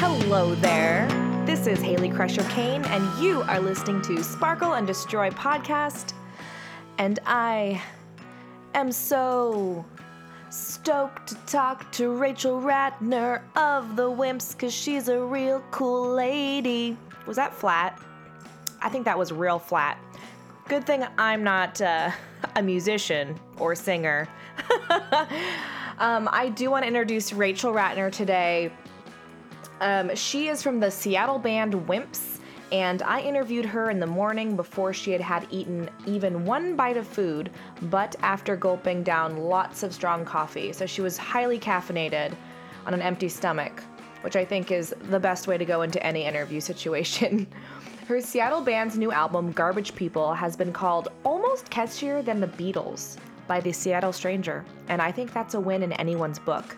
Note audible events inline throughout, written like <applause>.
Hello there. This is Haley Crusher Kane, and you are listening to Sparkle and Destroy podcast. And I am so stoked to talk to Rachel Ratner of the Wimps because she's a real cool lady. Was that flat? I think that was real flat. Good thing I'm not uh, a musician or singer. <laughs> um, I do want to introduce Rachel Ratner today. Um, she is from the Seattle band Wimps, and I interviewed her in the morning before she had had eaten even one bite of food, but after gulping down lots of strong coffee. So she was highly caffeinated on an empty stomach, which I think is the best way to go into any interview <laughs> situation. Her Seattle band's new album, Garbage People, has been called almost catchier than the Beatles by the Seattle Stranger, and I think that's a win in anyone's book.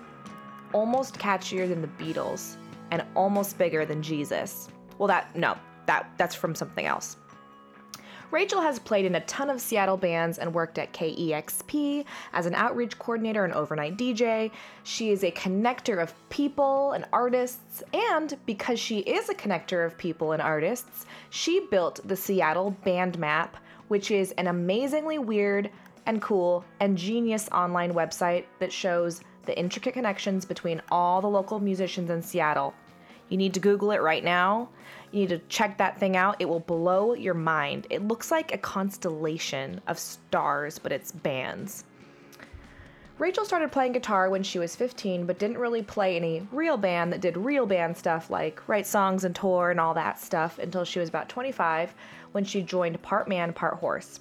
Almost catchier than the Beatles and almost bigger than Jesus. Well, that no, that that's from something else. Rachel has played in a ton of Seattle bands and worked at KEXP as an outreach coordinator and overnight DJ. She is a connector of people and artists, and because she is a connector of people and artists, she built the Seattle Band Map, which is an amazingly weird and cool and genius online website that shows the intricate connections between all the local musicians in Seattle. You need to Google it right now. You need to check that thing out. It will blow your mind. It looks like a constellation of stars, but it's bands. Rachel started playing guitar when she was 15, but didn't really play any real band that did real band stuff like write songs and tour and all that stuff until she was about 25 when she joined Part Man, Part Horse.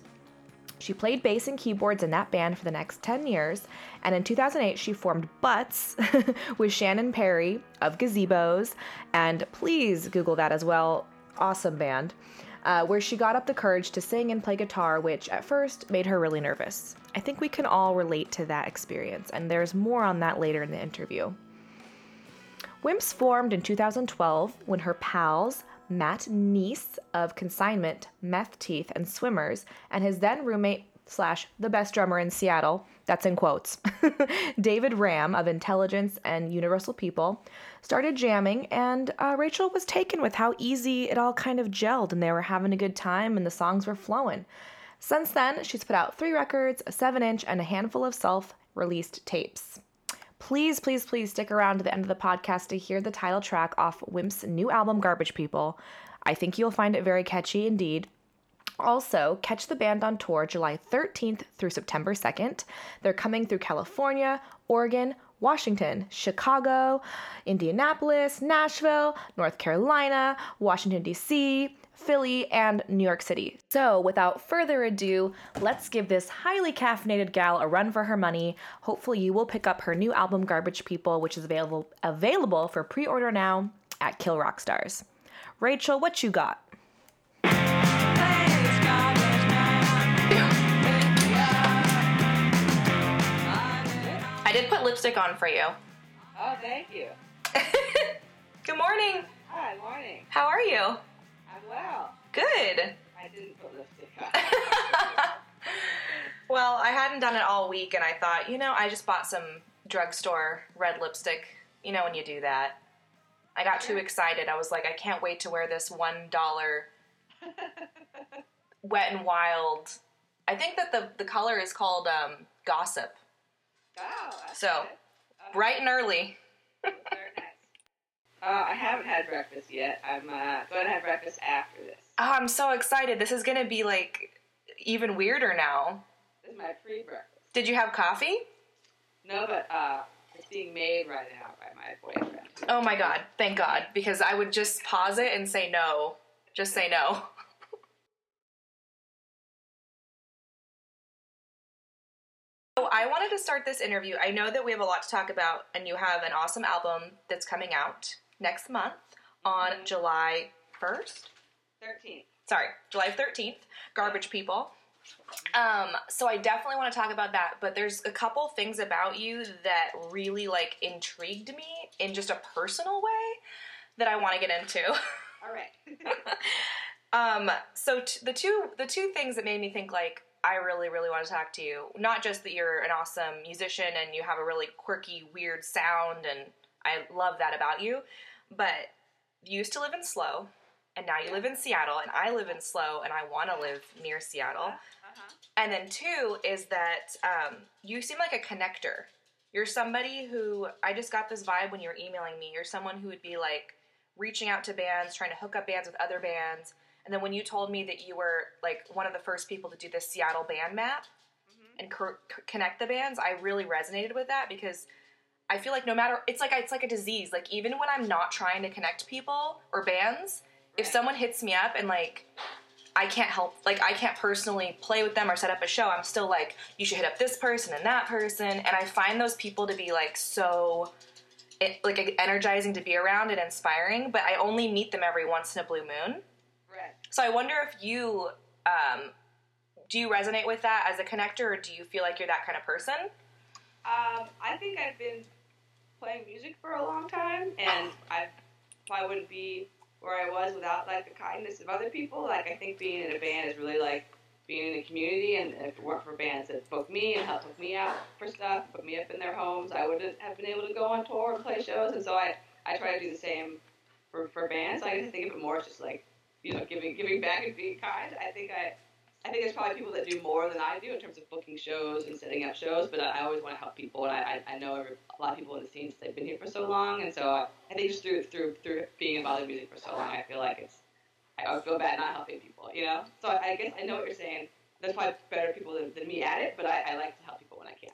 She played bass and keyboards in that band for the next 10 years, and in 2008 she formed Butts <laughs> with Shannon Perry of Gazebos, and please Google that as well. Awesome band. Uh, where she got up the courage to sing and play guitar, which at first made her really nervous. I think we can all relate to that experience, and there's more on that later in the interview. Wimps formed in 2012 when her pals, Matt Nyce of Consignment, Meth Teeth, and Swimmers, and his then roommate slash the best drummer in Seattle, that's in quotes, <laughs> David Ram of Intelligence and Universal People, started jamming, and uh, Rachel was taken with how easy it all kind of gelled, and they were having a good time, and the songs were flowing. Since then, she's put out three records, a 7 inch, and a handful of self released tapes. Please, please, please stick around to the end of the podcast to hear the title track off Wimp's new album, Garbage People. I think you'll find it very catchy indeed. Also, catch the band on tour July 13th through September 2nd. They're coming through California, Oregon, Washington, Chicago, Indianapolis, Nashville, North Carolina, Washington, D.C., Philly, and New York City. So, without further ado, let's give this highly caffeinated gal a run for her money. Hopefully, you will pick up her new album Garbage People, which is available available for pre-order now at Kill Rock Stars. Rachel, what you got? I did put lipstick on for you. Oh, thank you. <laughs> Good morning. Hi, morning. How are you? I'm well. Good. I didn't put lipstick on. <laughs> well, I hadn't done it all week, and I thought, you know, I just bought some drugstore red lipstick. You know, when you do that, I got too excited. I was like, I can't wait to wear this one dollar <laughs> wet and wild. I think that the the color is called um, gossip. oh, that's So, good. Oh, Bright and early. Uh, I haven't had breakfast yet. I'm uh, going to have breakfast after this. Oh, I'm so excited. This is gonna be like even weirder now. This is my free breakfast. Did you have coffee? No, but uh, it's being made right now by my boyfriend. Oh my god, thank God. Because I would just pause it and say no. Just say no. <laughs> So I wanted to start this interview. I know that we have a lot to talk about, and you have an awesome album that's coming out next month on July 1st. 13. Sorry, July 13th, Garbage People. Um, so I definitely want to talk about that, but there's a couple things about you that really like intrigued me in just a personal way that I want to get into. <laughs> All right. <laughs> Um, so t- the two the two things that made me think like I really really want to talk to you, not just that you're an awesome musician and you have a really quirky weird sound and I love that about you, but you used to live in Slow, and now you live in Seattle, and I live in Slow, and I want to live near Seattle. Uh-huh. And then two is that um, you seem like a connector. You're somebody who I just got this vibe when you were emailing me. You're someone who would be like reaching out to bands, trying to hook up bands with other bands. And then when you told me that you were like one of the first people to do this Seattle band map and co- co- connect the bands, I really resonated with that because I feel like no matter it's like it's like a disease. Like even when I'm not trying to connect people or bands, if someone hits me up and like I can't help like I can't personally play with them or set up a show, I'm still like you should hit up this person and that person and I find those people to be like so it, like energizing to be around and inspiring, but I only meet them every once in a blue moon. Right. So I wonder if you um, do you resonate with that as a connector, or do you feel like you're that kind of person? Um, I think I've been playing music for a long time, and I probably wouldn't be where I was without like the kindness of other people. Like I think being in a band is really like being in a community, and if it weren't for bands that booked me and helped me out for stuff, put me up in their homes, I wouldn't have been able to go on tour and play shows. And so I, I try to do the same for, for bands. I just think of it more as just like you know giving giving back and being kind. I think I. I think there's probably people that do more than I do in terms of booking shows and setting up shows, but I always want to help people, and I, I know a lot of people in the scene since they've been here for so long, and so I, I think just through through through being involved in music for so long, I feel like it's I feel bad not helping people, you know. So I, I guess I know what you're saying. There's probably better people than, than me at it, but I, I like to help people when I can.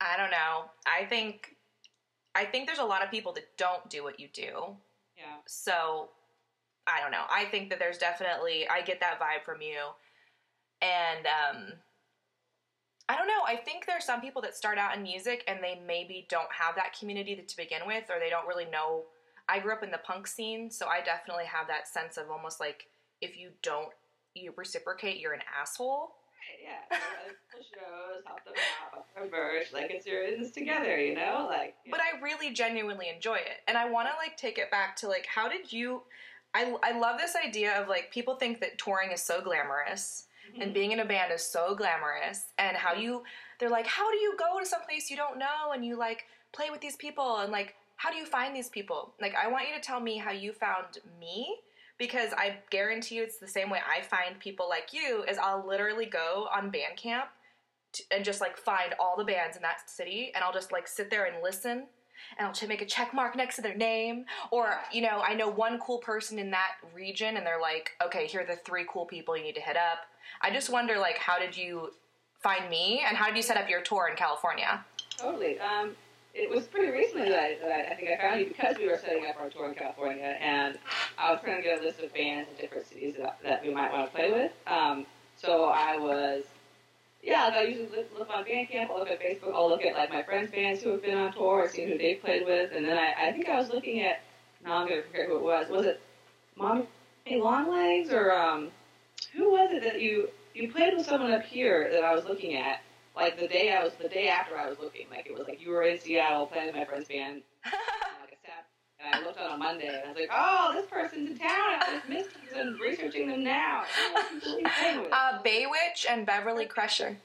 I don't know. I think I think there's a lot of people that don't do what you do. Yeah. So I don't know. I think that there's definitely I get that vibe from you. And um I don't know. I think there's some people that start out in music and they maybe don't have that community to begin with or they don't really know. I grew up in the punk scene, so I definitely have that sense of almost like if you don't you reciprocate, you're an asshole. Right, yeah. <laughs> People shows, help them out, merch, like it's your it's together, you know, like. but I really genuinely enjoy it. And I want to like take it back to like how did you I I love this idea of like people think that touring is so glamorous and mm-hmm. being in a band is so glamorous. And how you they're like how do you go to some place you don't know and you like play with these people? And like how do you find these people? Like I want you to tell me how you found me because I guarantee you it's the same way I find people like you is I'll literally go on Bandcamp t- and just like find all the bands in that city and I'll just like sit there and listen and I'll make a check mark next to their name or you know I know one cool person in that region and they're like okay here are the three cool people you need to hit up I just wonder like how did you find me and how did you set up your tour in California Totally. Um, it was pretty recently that I, that I think I found you because we were setting up our tour in California, and I was trying to get a list of bands in different cities that, that we might want to play with. Um, so I was, yeah, like I usually look, look on Bandcamp, I'll look at Facebook, I'll look at like my friends' bands who have been on tour, I see who they've played with, and then I, I think I was looking at, now I'm to forget who it was. Was it Mommy Longlegs or um, who was it that you you played with someone up here that I was looking at? Like the day I was, the day after I was looking, like it was like you were in Seattle playing with my friend's band. <laughs> And, I sat, and I looked on a Monday, and I was like, "Oh, this person's in town. I just missed them and researching them now." Who are you playing with? <laughs> uh, Baywitch and Beverly Crusher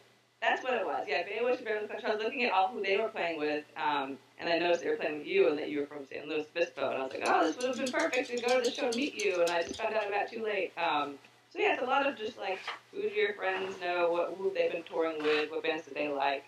That's what it was. Yeah, Baywitch and Beverly Crusher. I was looking at all who they were playing with, um, and I noticed they were playing with you, and that you were from San Luis Obispo, and I was like, "Oh, this would have been perfect to go to the show and meet you." And I just found out about too late. Um, so yeah, it's a lot of just like who do your friends know, what who they've been touring with, what bands do they like,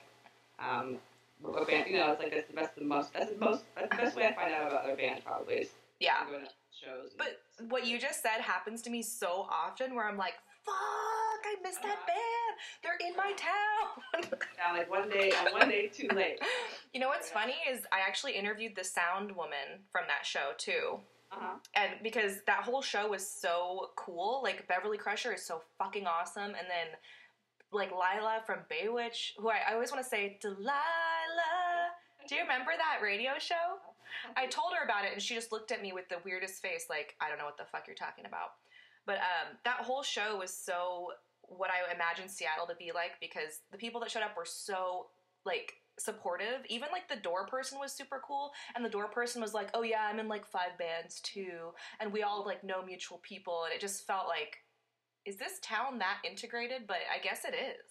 um, what band you know. It's like that's the best, the most. That's the most. That's the best way I find out about other band probably is yeah going to shows. But what you just said happens to me so often where I'm like, fuck, I missed that band. They're in my town. <laughs> Now, like one day, one day too late. <laughs> you know what's funny is I actually interviewed the sound woman from that show too. Uh-huh. And because that whole show was so cool, like Beverly Crusher is so fucking awesome, and then like Lila from Baywitch, who I, I always want to say Delilah. Do you remember that radio show? I told her about it, and she just looked at me with the weirdest face, like I don't know what the fuck you're talking about. But um, that whole show was so what I imagined Seattle to be like because the people that showed up were so like supportive. Even like the door person was super cool, and the door person was like, "Oh yeah, I'm in like five bands too, and we all like know mutual people," and it just felt like, is this town that integrated? But I guess it is.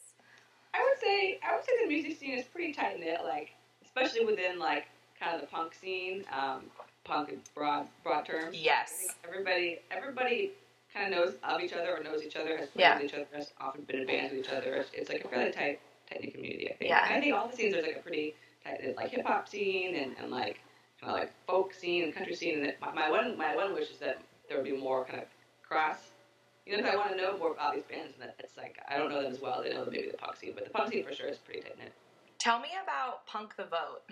I would say I would say the music scene is pretty tight knit, like especially within like kind of the punk scene. Um, punk in broad broad terms. Yes. everybody everybody kind of knows of each other or knows each other, has played Yeah. with each other, has often been in bands with each other. It's, it's like a fairly tight tight knit community. I think. Yeah. And I think all the scenes there's like a pretty tight knit like hip hop scene and, and like kind of like folk scene and country scene. And my, my one my one wish is that there would be more kind of cross. You know, if I want to know more about these bands, and that it's like I don't know them as well. They know maybe the punk scene, but the punk scene for sure is pretty tight knit. Tell me about Punk the Vote.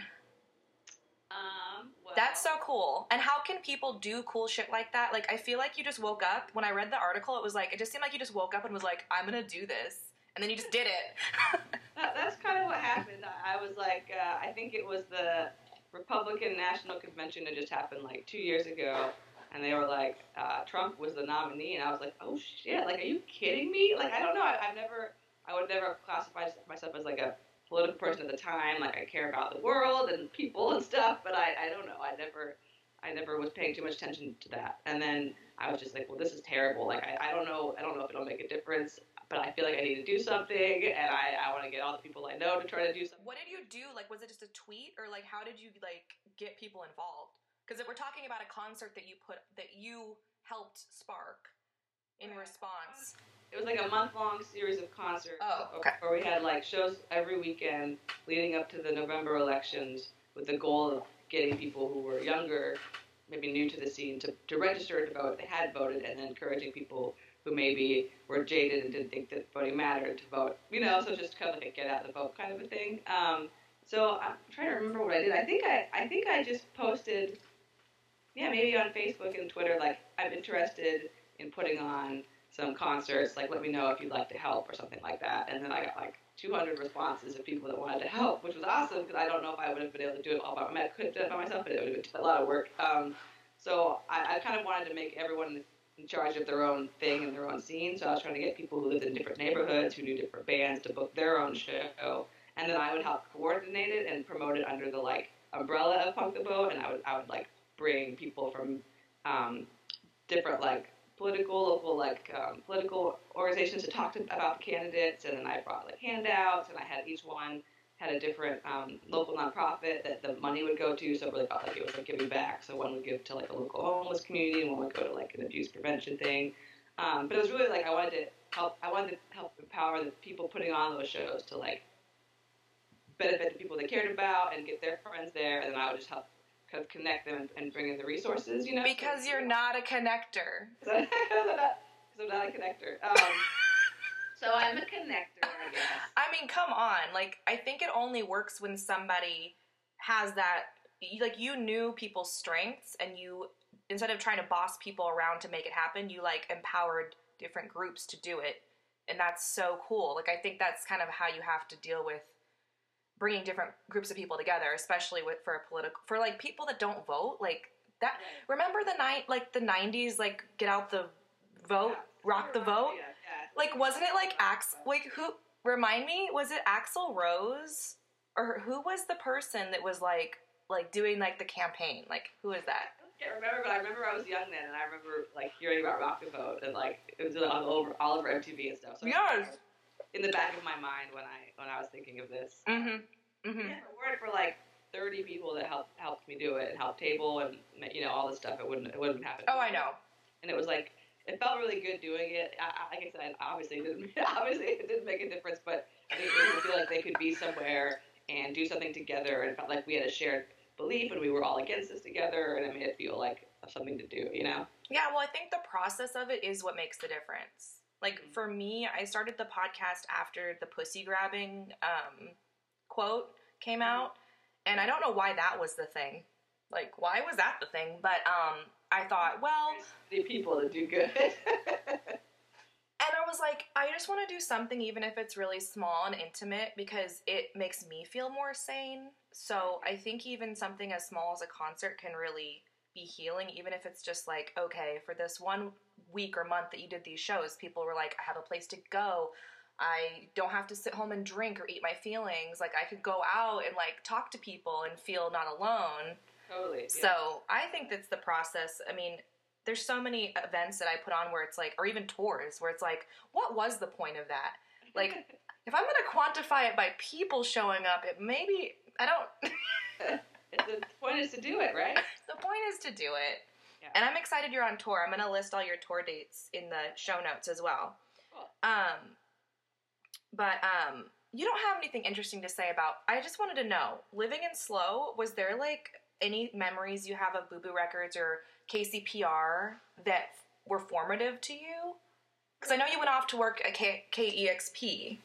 Um, well, That's so cool. And how can people do cool shit like that? Like, I feel like you just woke up. When I read the article, it was like, it just seemed like you just woke up and was like, I'm gonna do this. And then you just did it. <laughs> That, that's kind of what happened. I, I was like, uh, I think it was the Republican National Convention that just happened like two years ago, and they were like, uh, Trump was the nominee, and I was like, oh shit, like, are you kidding me? Like, I don't know. I, I've never, I would never classify myself as like a political person at the time. Like, I care about the world and people and stuff, but I, I don't know. I never, I never was paying too much attention to that. And then I was just like, well, this is terrible. Like, I, I don't know. I don't know if it'll make a difference but I feel like I need to do something, and I, I want to get all the people I know to try to do something. What did you do? Like, was it just a tweet, or like, how did you like get people involved? Because if we're talking about a concert that you put that you helped spark in response. It was like a month long series of concerts. Oh, okay. Where we had like shows every weekend leading up to the November elections with the goal of getting people who were younger, maybe new to the scene, to, to register to vote. They had voted, and then encouraging people who maybe were jaded and didn't think that voting mattered to vote. You know, so just kind of like a get out the vote kind of a thing. Um, so I'm trying to remember what I did. I think I, I think I just posted, yeah, maybe on Facebook and Twitter, like I'm interested in putting on some concerts. Like, let me know if you'd like to help or something like that. And then I got like 200 responses of people that wanted to help, which was awesome because I don't know if I would have been able to do it all by myself. I could have done it by myself, but it would have been a lot of work. Um, so I, I kind of wanted to make everyone in charge of their own thing and their own scene. So I was trying to get people who lived in different neighborhoods, who knew different bands, to book their own show, and then I would help coordinate it and promote it under the like umbrella of Punk the Vote, and I would I would like bring people from um, different like political local like um, political organizations to talk to, about candidates, and then I brought like handouts, and I had each one had a different um, local nonprofit that the money would go to, so it really felt like it was like giving back. So one would give to like a local homeless community, and one would go to like an abuse prevention thing. Um, but it was really like I wanted to help. I wanted to help empower the people putting on those shows to like benefit the people they cared about and get their friends there, and then I would just help kind of connect them and, and bring in the resources. You know, Because you're not a connector. because I'm, not- 'cause I'm not a connector. Um, <laughs> so I'm a connector, I guess. I mean, come on. Like, I think it only works when somebody has that. Like, you knew people's strengths, and you, instead of trying to boss people around to make it happen, you like empowered different groups to do it, and that's so cool. Like, I think that's kind of how you have to deal with bringing different groups of people together, especially with for a political for like people that don't vote. Like that. Remember the night, like the '90s, like get out the vote, rock the vote. Yeah, yeah. Like, wasn't it like Ax? Like, who? Remind me, was it Axl Rose, or who was the person that was like, like doing like the campaign? Like, who is that? I can't remember, but I remember I was young then, and I remember like hearing about Rock the Vote, and like it was all over all over MTV and stuff. So Yes. In the back of my mind when I when I was thinking of this. Mm-hmm. Mm-hmm. If it weren't for like 30 people that helped helped me do it and helped table and you know all this stuff, it wouldn't it wouldn't happen. Oh, I know. And it was like it felt really good doing it. I, I- like I said, obviously it didn't <laughs> obviously it didn't make a difference, but I think people feel like they could be somewhere and do something together, and it felt like we had a shared belief and we were all against this together, and it made it feel like something to do. You know. Yeah, well, I think the process of it is what makes the difference. Like for me, I started the podcast after the pussy grabbing um, quote came out, and I don't know why that was the thing. Like, why was that the thing? But um, I thought, well, The people that do good. <laughs> And I was like, I just want to do something, even if it's really small and intimate, because it makes me feel more sane. So I think even something as small as a concert can really be healing, even if it's just like, okay, for this one week or month that you did these shows, people were like, I have a place to go. I don't have to sit home and drink or eat my feelings. Like, I could go out and like talk to people and feel not alone. totally. yeah. So I think that's the process. I mean, there's so many events that I put on where it's like, or even tours where it's like, what was the point of that? Like, <laughs> if I'm gonna quantify it by people showing up, it maybe I don't. <laughs> the point is to do it, right? <laughs> The point is to do it. Yeah. And I'm excited you're on tour. I'm going to list all your tour dates in the show notes as well. Cool. Um, but um, you don't have anything interesting to say about. I just wanted to know, living in slow, was there like any memories you have of Boo Boo Records or KCPR that were formative to you? Because I know you went off to work at K- KEXP.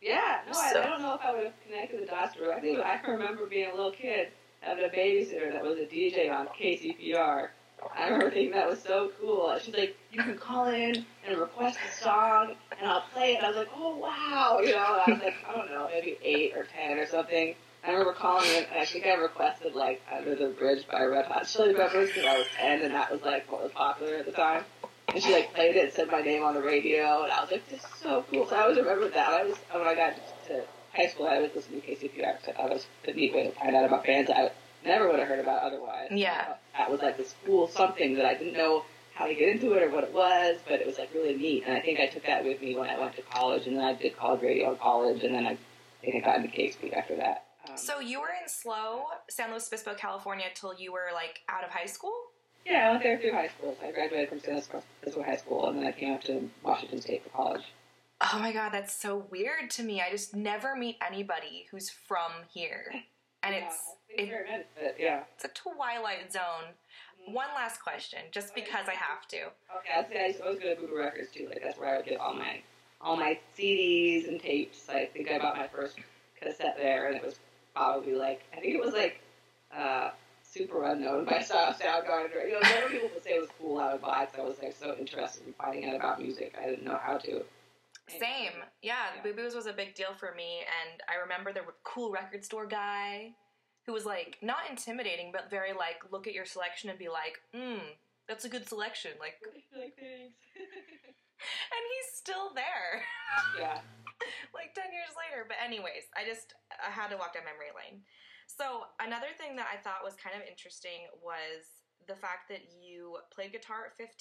Yeah, no, I, So- I don't know if I would have connected the dots directly, but I remember being a little kid having a babysitter that was a DJ on KCPR. I remember thinking that was so cool. She's like, you can call in and request a song, and I'll play it. And I was like, oh wow, you know. I was like, I don't know, maybe eight or ten or something. I remember calling in, and I think I requested like Under the Bridge by Red Hot Chili Peppers because I was ten, and that was like what was popular at the time. And she like played it and said my name on the radio, and I was like, "This is so cool." So I always remembered that. I was when I got to high school, I was listening to KCPR. So that was the neat way to find out about bands I never would have heard about otherwise. Yeah. that was like this cool something that I didn't know how to get into it or what it was, but it was like really neat. And I think I took that with me when I went to college, and then I did college radio in college, and then I think I got into KEXP after that. Um, So you were in Slow, San Luis Obispo, California, till you were like out of high school. yeah, I went there through high school. So I graduated from San Luis Obispo High School, and then I came up to Washington State for college. Oh my god, that's so weird to me. I just never meet anybody who's from here, and Yeah, it's I it, but yeah. it's a twilight zone. One last question, just because I have to. Okay, I'd say I always go to Records too. Like that's where I would get all my all my CDs and tapes. I think I bought my first cassette there, and it was probably like I think it was like uh, Superunknown by <laughs> Sound Soundgarden. You know, whenever people would say it was cool, I would buy because I was like so interested in finding out about music. I didn't know how to. Same, yeah. Yeah. Boo Boos was a big deal for me, and I remember the cool record store guy who was like not intimidating, but very like look at your selection and be like, "Hmm, that's a good selection." Like, Like thanks. <laughs> and he's still there. yeah. <laughs> like 10 years later. But, anyways, I just I had to walk down memory lane. So, another thing that I thought was kind of interesting was the fact that you played guitar at 15.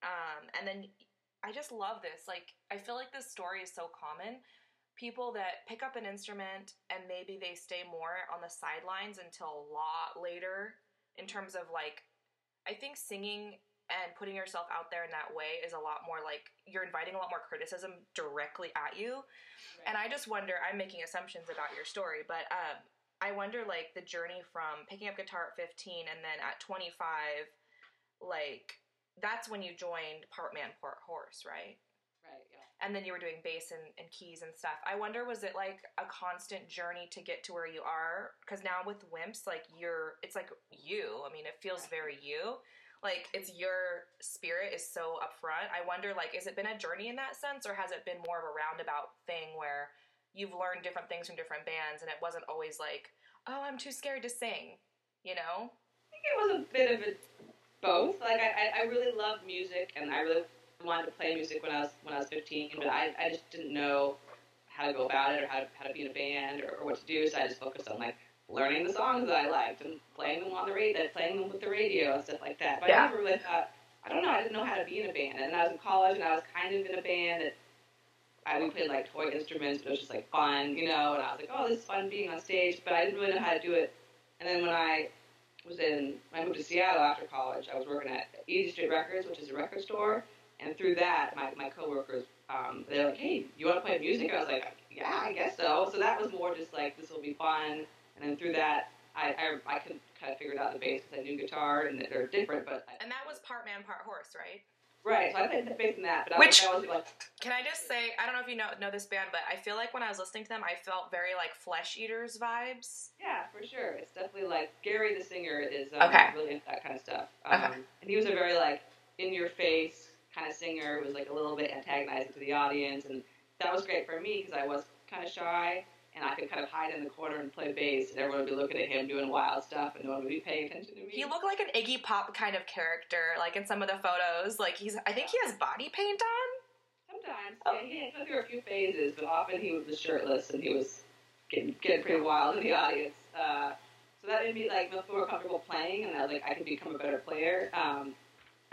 Um, and then I just love this. Like, I feel like this story is so common. People that pick up an instrument and maybe they stay more on the sidelines until a lot later in terms of like, I think singing and putting yourself out there in that way is a lot more like you're inviting a lot more criticism directly at you. And I just wonder, I'm making assumptions about your story, but um, I wonder like the journey from picking up guitar at 15 and then at 25, like that's when you joined Part Man, Part Horse, right? And then you were doing bass and, and keys and stuff. I wonder, was it like a constant journey to get to where you are? Because now with Wimps, like you're, it's like you. I mean, it feels very you. Like it's your spirit is so upfront. I wonder, like, has it been a journey in that sense, or has it been more of a roundabout thing where you've learned different things from different bands, and it wasn't always like, oh, I'm too scared to sing, you know? I think it was a bit of a both. Like I, I really love music, and I really wanted to play music when I was when I was 15, but I, I just didn't know how to go about it or how to, how to be in a band or, or what to do. So I just focused on like learning the songs that I liked and playing them on the radio, uh, playing them with the radio and stuff like that. But Yeah. I never really thought. I don't know. I didn't know how to be in a band, and I was in college, and I was kind of in a band. That I we played like toy instruments, but it was just like fun, you know. And I was like, oh, this is fun being on stage, but I didn't really know how to do it. And then when I was in, when I moved to Seattle after college, I was working at Easy Street Records, which is a record store. And through that, my, my coworkers, um, they're like, hey, you want to play music? I was like, yeah, I guess so. So that was more just like, this will be fun. And then through that, I, I, I could kind of figured out the bass because I knew guitar and that they're different. But I, And that was part man, part horse, right? right, so I played the bass in that. But I Which- was, I was like, Can I just say, I don't know if you know know this band, but I feel like when I was listening to them, I felt very like Flesh Eaters vibes. Yeah, for sure. It's definitely like Gary the singer is um, Okay. really into that kind of stuff. Um, Okay. And he was a very like in your face kind of singer who was like a little bit antagonizing to the audience, and that was great for me because I was kind of shy and I could kind of hide in the corner and play bass, and everyone would be looking at him doing wild stuff, and no one would be paying attention to me. He looked like an Iggy Pop kind of character, like in some of the photos. Like he's, I think he has body paint on. Sometimes, Oh. yeah, he went through a few phases, but often he was shirtless and he was getting, getting pretty wild in the audience. Uh, so that made me like feel more comfortable playing, and I was like, I could become a better player. Um,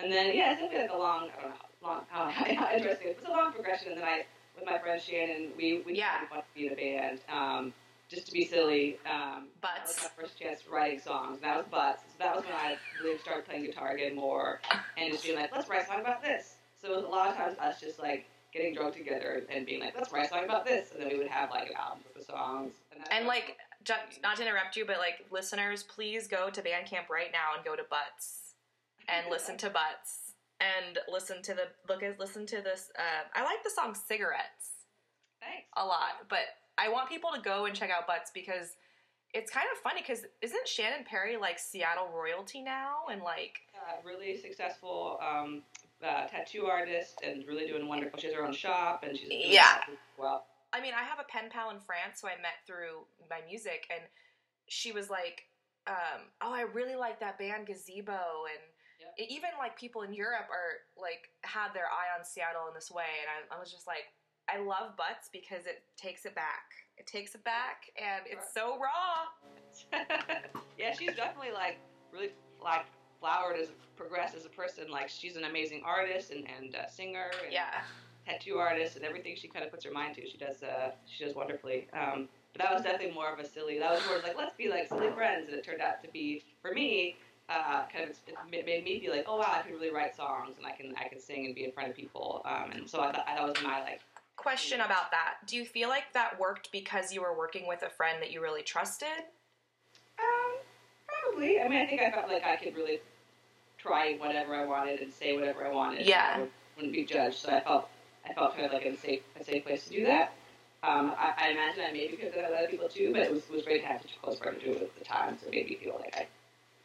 and then yeah, it's definitely like a long, <laughs> I don't know, long, how, how interesting. It was a long progression, and then I, with my friend Shannon, we we Yeah. wanted to be in a band. Um, just to be silly. Um, that was Butts. my first chance writing songs. And that was Butts. So that was when I really started playing guitar again more and just being like, let's write a song about this. So it was a lot of times us just like getting drunk together and being like, let's write a song about this. And then we would have like an album with the songs. And, And like, not to interrupt you, but like, listeners, please go to Bandcamp right now and go to Butts and listen to Butts and listen to the look at listen to this. Uh, I like the song Cigarettes Thanks. a lot, but I want people to go and check out Butts because it's kind of funny because isn't Shannon Perry like Seattle royalty now and like uh, really successful um, uh, tattoo artist and really doing wonderful. She has her own shop and she's Yeah. well. I mean, I have a pen pal in France who I met through my music, and she was like, um, "Oh, I really like that band Gazebo," and It- even like people in Europe are like had their eye on Seattle in this way, and I, I was just like, I love Butts because it takes it back. It takes it back, and it's so raw. <laughs> yeah, she's definitely like really like flowered as progressed as a person. Like she's an amazing artist and and uh, singer and Yeah, tattoo artist and everything she kind of puts her mind to. She does uh, she does wonderfully. Um, but that was definitely more of a silly. That was more like let's be like silly friends, and it turned out to be for me. Uh, kind of made me feel like oh wow I can really write songs and I can I can sing and be in front of people um, and so I thought that was my like question about that. Do you feel like that worked because you were working with a friend that you really trusted? Um, probably. I mean, I think I felt like I could really try whatever I wanted and say whatever I wanted. Yeah. I wouldn't be judged. So I felt I felt kind of like a safe a safe place to do that. Um, I, I imagine I maybe could have done other people too, but it was was great to have such a close friend to do it at the time, so it made me feel like I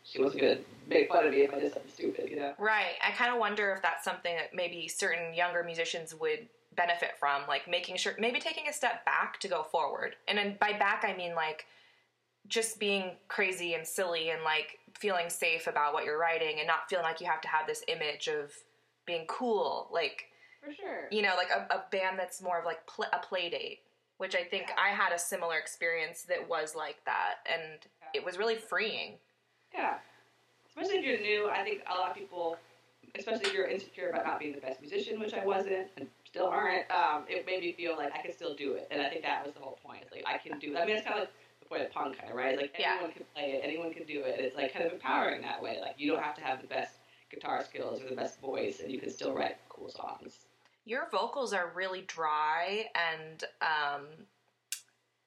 she wasn't gonna make fun of me if I did something stupid, you know. Right. I kind of wonder if that's something that maybe certain younger musicians would benefit from, like making sure, maybe taking a step back to go forward. And then by back, I mean like just being crazy and silly and like feeling safe about what you're writing and not feeling like you have to have this image of being cool. Like, For sure. you know, like a, a band that's more of like pl- a play date, which I think Yeah. I had a similar experience that was like that. And it was really freeing. Yeah. Especially if you're new, I think a lot of people, especially if you're insecure about not being the best musician, which I wasn't and still aren't, um, it made me feel like I could still do it. And I think that was the whole point. It's like I can do. it. I mean, it's kind of like the point of punk, kind of right. It's like Yeah. anyone can play it, anyone can do it. It's like kind of empowering that way. Like you don't have to have the best guitar skills or the best voice, and you can still write cool songs. your vocals are really dry and um,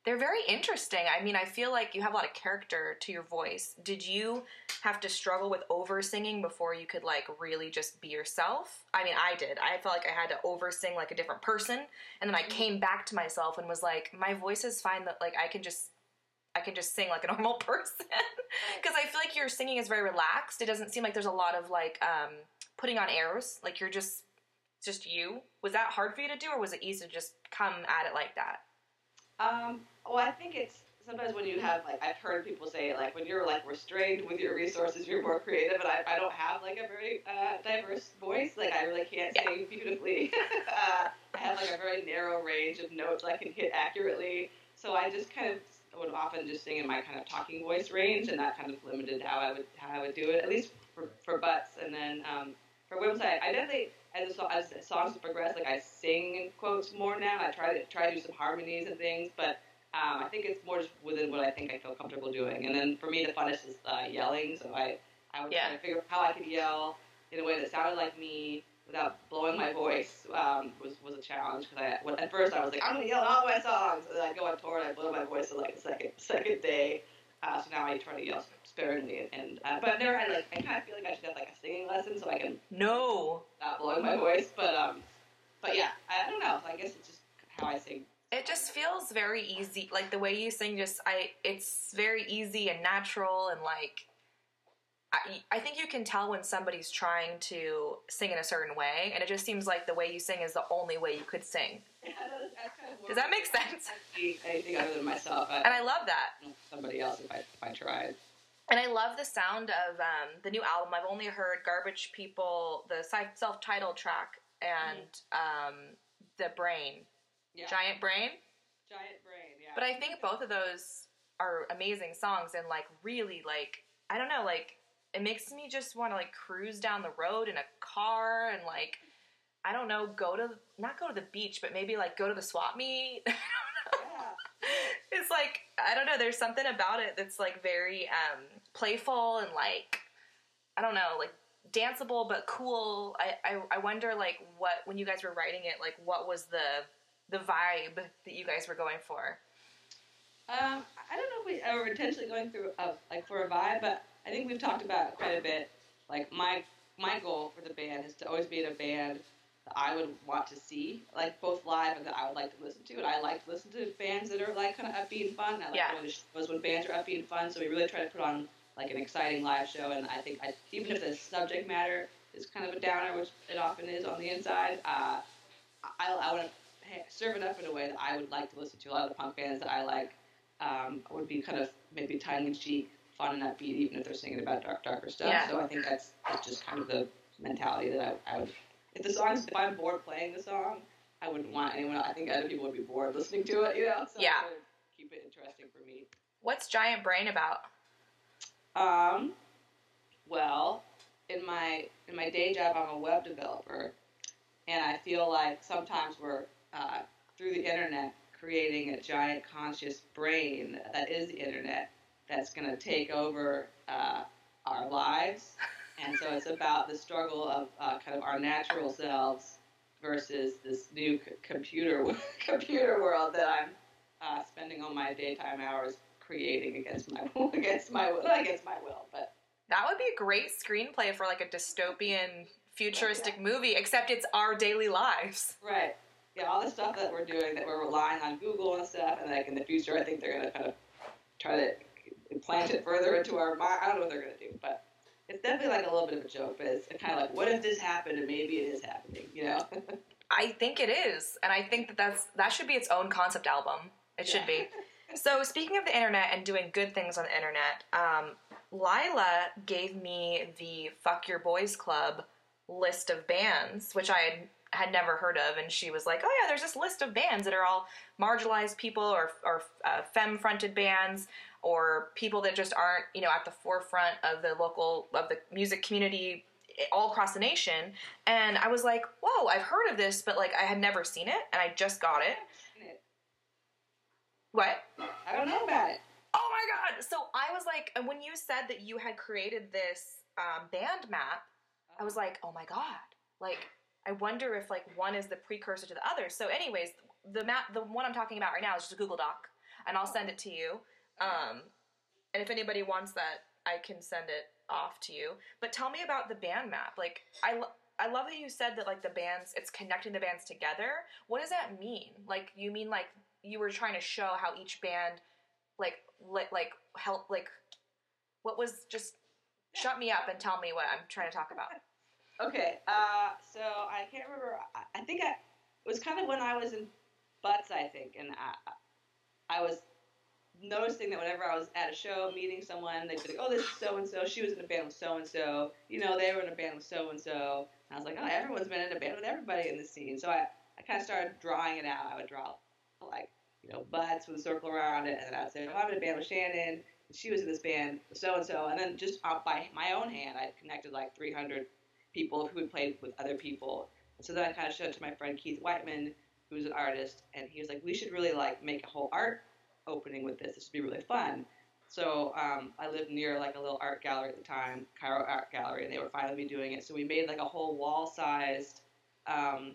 they're very interesting. I mean, I feel like you have a lot of character to your voice. Did you have to struggle with over singing before you could like really just be yourself? I mean, I did. I felt like I had to over sing like a different person, and then I came back to myself and was like, my voice is fine. That like I can just. I can just sing like a <laughs> normal person because I feel like your singing is very relaxed. It doesn't seem like there's a lot of like um, putting on airs. Like you're just just you. Was that hard for you to do, or was it easy to just come at it like that? Um, well, I think it's sometimes when you have like I've heard people say like when you're like restrained with your resources, you're more creative. And I, I don't have like a very uh, diverse voice. Like I really can't Yeah. sing beautifully. <laughs> uh, I have like a very narrow range of notes I can hit accurately. So I just kind of would often just sing in my kind of talking voice range, and that kind of limited how I would how I would do it. At least for, for butts, and then um, for women's side, I definitely as the, as the songs progress, like I sing in quotes more now. I try to try to do some harmonies and things, but um, I think it's more just within what I think I feel comfortable doing. And then for me, the funnest is uh, yelling. So I I would Yeah. try to figure out how I could yell in a way that sounded like me without blowing my voice um, was was a challenge because I when, at first I was like I'm gonna yell all my songs and then I go on tour and I blow my voice in like the second second day. Uh, so now I try to yell sparingly and uh, but I've never had like I kind of feel like I should have like a singing lesson so I can No, not blowing my voice. But um, but yeah, I, don't know. I guess it's just how I sing. it just feels very easy. Like the way you sing, just I, it's very easy and natural, and like I, I think you can tell when somebody's trying to sing in a certain way, and it just seems like the way you sing is the only way you could sing. <laughs> Yeah, that's, that's kind of Does that make sense? <laughs> Anything other than myself. I, And I love that. somebody else if I if I tried. And I love the sound of um, the new album. I've only heard Garbage People, the self-titled track, and um, the Brain, Yeah. Giant Brain. Giant brain. Yeah. But I think both of those are amazing songs and like really like I don't know like it makes me just want to like cruise down the road in a car and like I don't know go to not go to the beach but maybe like go to the swap meet. <laughs> yeah. it's like I don't know. There's something about it that's like very um, playful and like I don't know, like danceable but cool. I, I I wonder like what when you guys were writing it, like what was the the vibe that you guys were going for? Um, I don't know if we are intentionally going through a, like for a vibe, but I think we've talked about quite a bit. Like my my goal for the band is to always be in a band that I would want to see, like both live and that I would like to listen to. And I like to listen to bands that are like kind of upbeat and fun. I like Yeah. going to shows when bands are upbeat and fun. So we really try to put on like an exciting live show. And I think I, even if the subject matter is kind of a downer, which it often is on the inside, uh, I, I serve it up in a way that I would like to listen to. A lot of the punk bands that I like um, would be kind of maybe tongue in cheek, fun and upbeat, even if they're singing about dark, darker stuff. Yeah. So I think that's, that's just kind of the mentality that I, I would. If the song, if I'm bored playing the song, I wouldn't want anyone. I think other people would be bored listening to it. You know. So Yeah. Keep it interesting for me. What's Giant Brain about? Um, well, in my in my day job, I'm a web developer, and I feel like sometimes we're uh, through the internet creating a giant conscious brain that is the internet that's going to take over uh, our lives, <laughs> and so it's about the struggle of uh, kind of our natural selves versus this new c- computer <laughs> computer world that I'm uh, spending all my daytime hours creating against my <laughs> against my will, against my will, but That would be a great screenplay for like a dystopian futuristic movie, except it's our daily lives. right. Yeah, all the stuff that we're doing that we're relying on Google and stuff, and like in the future, I think they're gonna kind of try to implant it further into our mind. I don't know what they're gonna do, but it's definitely like a little bit of a joke. But it's kind of like, what if this happened and maybe it is happening? You know? <laughs> I think it is, and I think that that's that should be its own concept album. It should be. <laughs> So speaking of the internet and doing good things on the internet, um, Lila gave me the "Fuck Your Boys Club" list of bands, which I had, had never heard of, and she was like, "Oh yeah, there's this list of bands that are all marginalized people or or uh, femme-fronted bands." Or people that just aren't, you know, at the forefront of the local of the music community all across the nation. And I was like, "Whoa, I've heard of this, but like I had never seen it, and I just got it." What? I don't know about it. Oh my god! So I was like, and when you said that you had created this um, band map, I was like, oh my god! Like, I wonder if like one is the precursor to the other. So, anyways, the map, the one I'm talking about right now is just a Google Doc, and I'll send it to you. Um, and if anybody wants that, I can send it off to you. But tell me about the band map. Like, I. Lo- I love that you said that like the bands, it's connecting the bands together. What does that mean? Like, you mean like you were trying to show how each band like li- like help like what was just shut me up and tell me what I'm trying to talk about. <laughs> Okay, uh, so I can't remember. I, think I, it was kind of when I was in Butts, I think, and I, I was noticing that whenever I was at a show meeting someone, they'd be like, "Oh, this is so and so. She was in a band with so and so. You know, they were in a band with so and so." I was like, "Oh, everyone's been in a band with everybody in the scene." So I, I kind of started drawing it out. I would draw like you know butts with a circle around it, and then I'd say, "Oh, I'm in a band with Shannon." She was in this band so and so, and then just by my own hand, I connected like 300 people who had played with other people. And so then I kind of showed it to my friend Keith Whiteman, who's an artist, and he was like, "We should really like make a whole art opening with this. This would be really fun." So um, I lived near like a little art gallery at the time, Cairo Art Gallery, and they were finally doing it. So we made like a whole wall-sized um,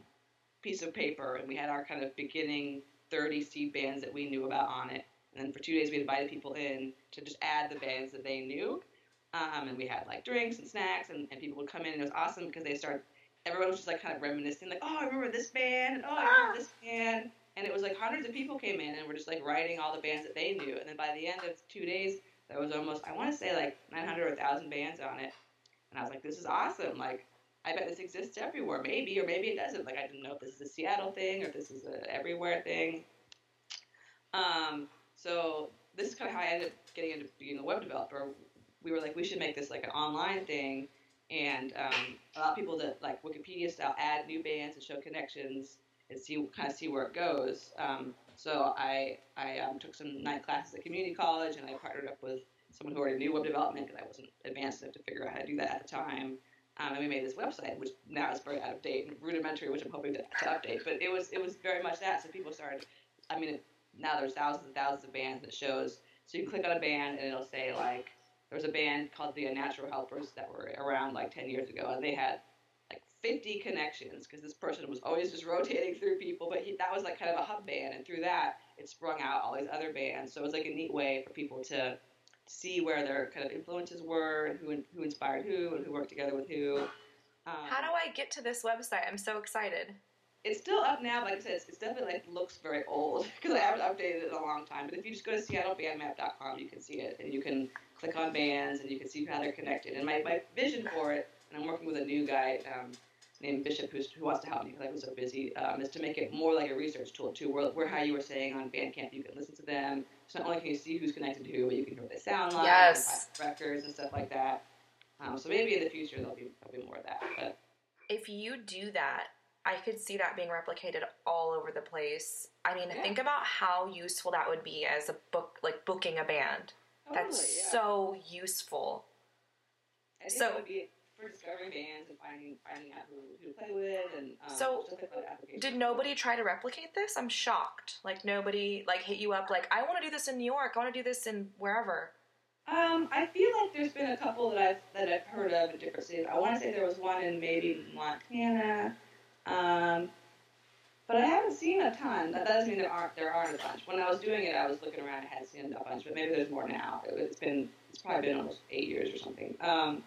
piece of paper, and we had our kind of beginning 30 seed bands that we knew about on it. And then for two days, we invited people in to just add the bands that they knew. Um, and we had like drinks and snacks, and, and people would come in, and it was awesome because they started. Everyone was just like kind of reminiscing, like, "Oh, I remember this band, and oh, I remember this band," and it was like hundreds of people came in and were just like writing all the bands that they knew. And then by the end of two days, there was almost I want to say like 900 or 1,000 bands on it, and I was like, "This is awesome!" Like, I bet this exists everywhere, maybe or maybe it doesn't. Like, I didn't know if this is a Seattle thing or if this is an everywhere thing. Um, so this is kind of how I ended up getting into being a web developer. We were like, we should make this like an online thing, and um, allow people to like Wikipedia style add new bands and show connections and see kind of see where it goes. Um, so I I um, took some night classes at community college, and I partnered up with someone who already knew web development because I wasn't advanced enough to figure out how to do that at the time. Um, and we made this website, which now is very out of date and rudimentary, which I'm hoping to, to update. But it was it was very much that. So people started. I mean, it, now there's thousands and thousands of bands that shows. So you click on a band and it'll say like there was a band called the Unnatural Helpers that were around like 10 years ago, and they had like 50 connections because this person was always just rotating through people. But he, that was like kind of a hub band, and through that, it sprung out all these other bands. So it was like a neat way for people to see where their kind of influences were and who who inspired who and who worked together with who. Um, How do I get to this website? I'm so excited. it's still up now, but like I said, it's, it's definitely like looks very old <laughs> because I haven't updated it in a long time. But if you just go to SeattleBandMap.com, you can see it, and you can click on bands, and you can see how they're connected. And my, my vision for it, and I'm working with a new guy um, named Bishop who's, who wants to help me because I was so busy, um, is to make it more like a research tool too, where, where how you were saying on Bandcamp, you can listen to them. So not only can you see who's connected to who, but you can hear what they sound like, Yes. and records and stuff like that. Um, so maybe in the future there'll be there'll be more of that, but. If you do that, I could see that being replicated all over the place. I mean, Yeah. think about how useful that would be as a book, like booking a band. That's yeah. so useful. I think So- it would for discovering bands and finding finding out who, who to play with and um, So, just like other applications. Did nobody try to replicate this? I'm shocked. Like nobody like hit you up like I want to do this in New York. I want to do this in wherever. Um, I feel like there's been a couple that I've that I've heard of in different cities. I want to say there was one in maybe Montana, um, but I haven't seen a ton. That doesn't mean there aren't there aren't a bunch. When I was doing it, I was looking around and had seen a bunch, but maybe there's more now. It, it's been it's probably been almost eight years or something. Um,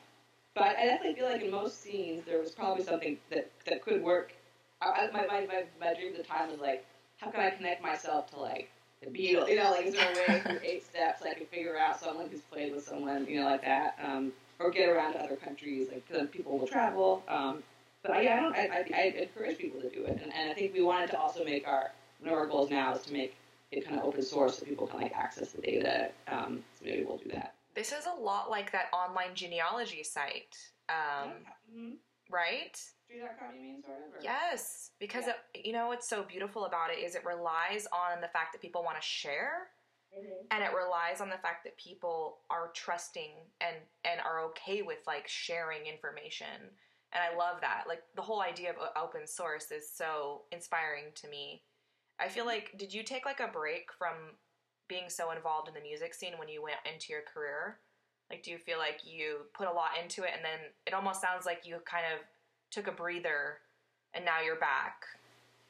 but I definitely feel like in most scenes there was probably something that that could work. I, my, my, my my dream at the time was like, how can I connect myself to like the Beatles, you know, like is there a way through <laughs> eight steps I can figure out someone who's played with someone, you know, like that, um, or get around to other countries, like because people will travel. Um, but I, I don't, I, I, I encourage people to do it, and, and I think we wanted to also make our one of our goals now is to make it kind of open source so people can like access the data. Um, so maybe we'll do that. This is a lot like that online genealogy site, um, mm-hmm. right? You mean, sort of? Or? Yes, because Yeah. it, you know what's so beautiful about it is it relies on the fact that people want to share, Mhm. and it relies on the fact that people are trusting and and are okay with like sharing information. And I love that. Like the whole idea of open source is so inspiring to me. I feel like did you take like a break from being so involved in the music scene when you went into your career? Like do you feel like you put a lot into it and then it almost sounds like you kind of took a breather and now you're back.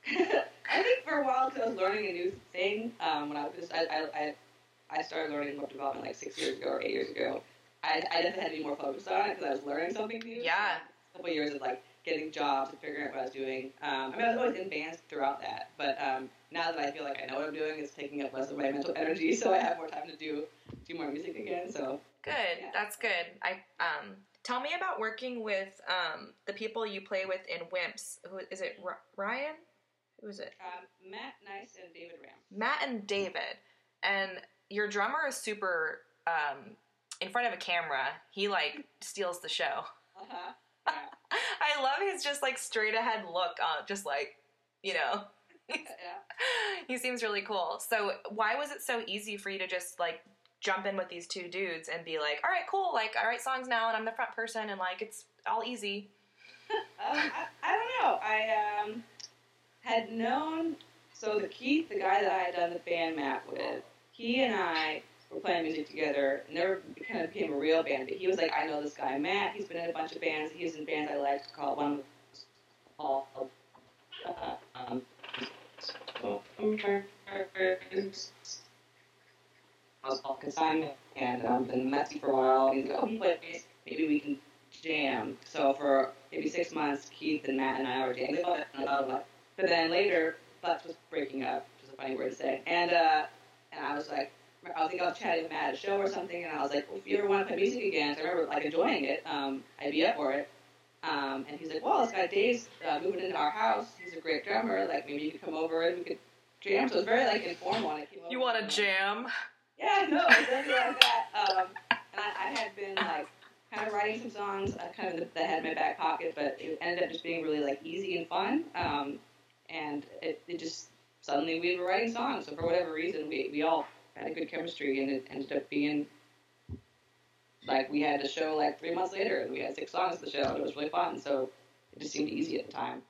<laughs> I think for a while, because I was learning a new thing, um, when I was, I, I, I, I started learning web development like six years ago or eight years ago. I, I definitely had to be more focused on it because I was learning something new. Yeah. A couple years of like getting jobs and figuring out what I was doing. Um, I mean, I was always in bands throughout that, but um, now that I feel like I know what I'm doing, it's taking up less of my mental energy, <laughs> so I have more time to do do more music again. So Good. Yeah. That's good. I um tell me about working with um the people you play with in Wimps. Who is it? R- Ryan? Who is it? um, Matt Nyce and David Ram. Matt and David. And your drummer is super um in front of a camera. He like steals the show. Uh-huh. <laughs> I love his just like straight ahead look on just like, you know. Yeah. <laughs> he seems really cool. So why was it so easy for you to just like jump in with these two dudes and be like, all right, cool, like I write songs now and I'm the front person and like it's all easy. <laughs> Um, I, I don't know. I um, had known so the Keith, the guy that I had done the band map with, he and I were playing music together. Never kind of became a real band, but he was like, I know this guy Matt. He's been in a bunch of bands. He was in bands I liked called one called uh, um, was called Consignment, and um, been messy for a while. He's like, oh, he. Maybe we can jam. So for maybe six months, Keith and Matt and I were jamming. But then later, Flex was breaking up, which is a funny word to say. And uh, and I was like, I think I was chatting with Matt at a show or something, and I was like, well, if you ever want to play music again, I remember like enjoying it, um, I'd be up for it. Um, and he's like, well, this guy Dave's uh, moving into our house. He's a great drummer. Like maybe you could come over and we could jam. So it was very like informal. And I came over You want to jam? yeah, no, exactly like that. Um, and I, I had been like kind of writing some songs, uh, kind of that had in my back pocket, but it ended up just being really like easy and fun. Um, and it, it just suddenly we were writing songs. So for whatever reason, we we all had a good chemistry, and it ended up being like we had a show like three months later, and we had six songs to the show. and It was really fun. So it just seemed easy at the time.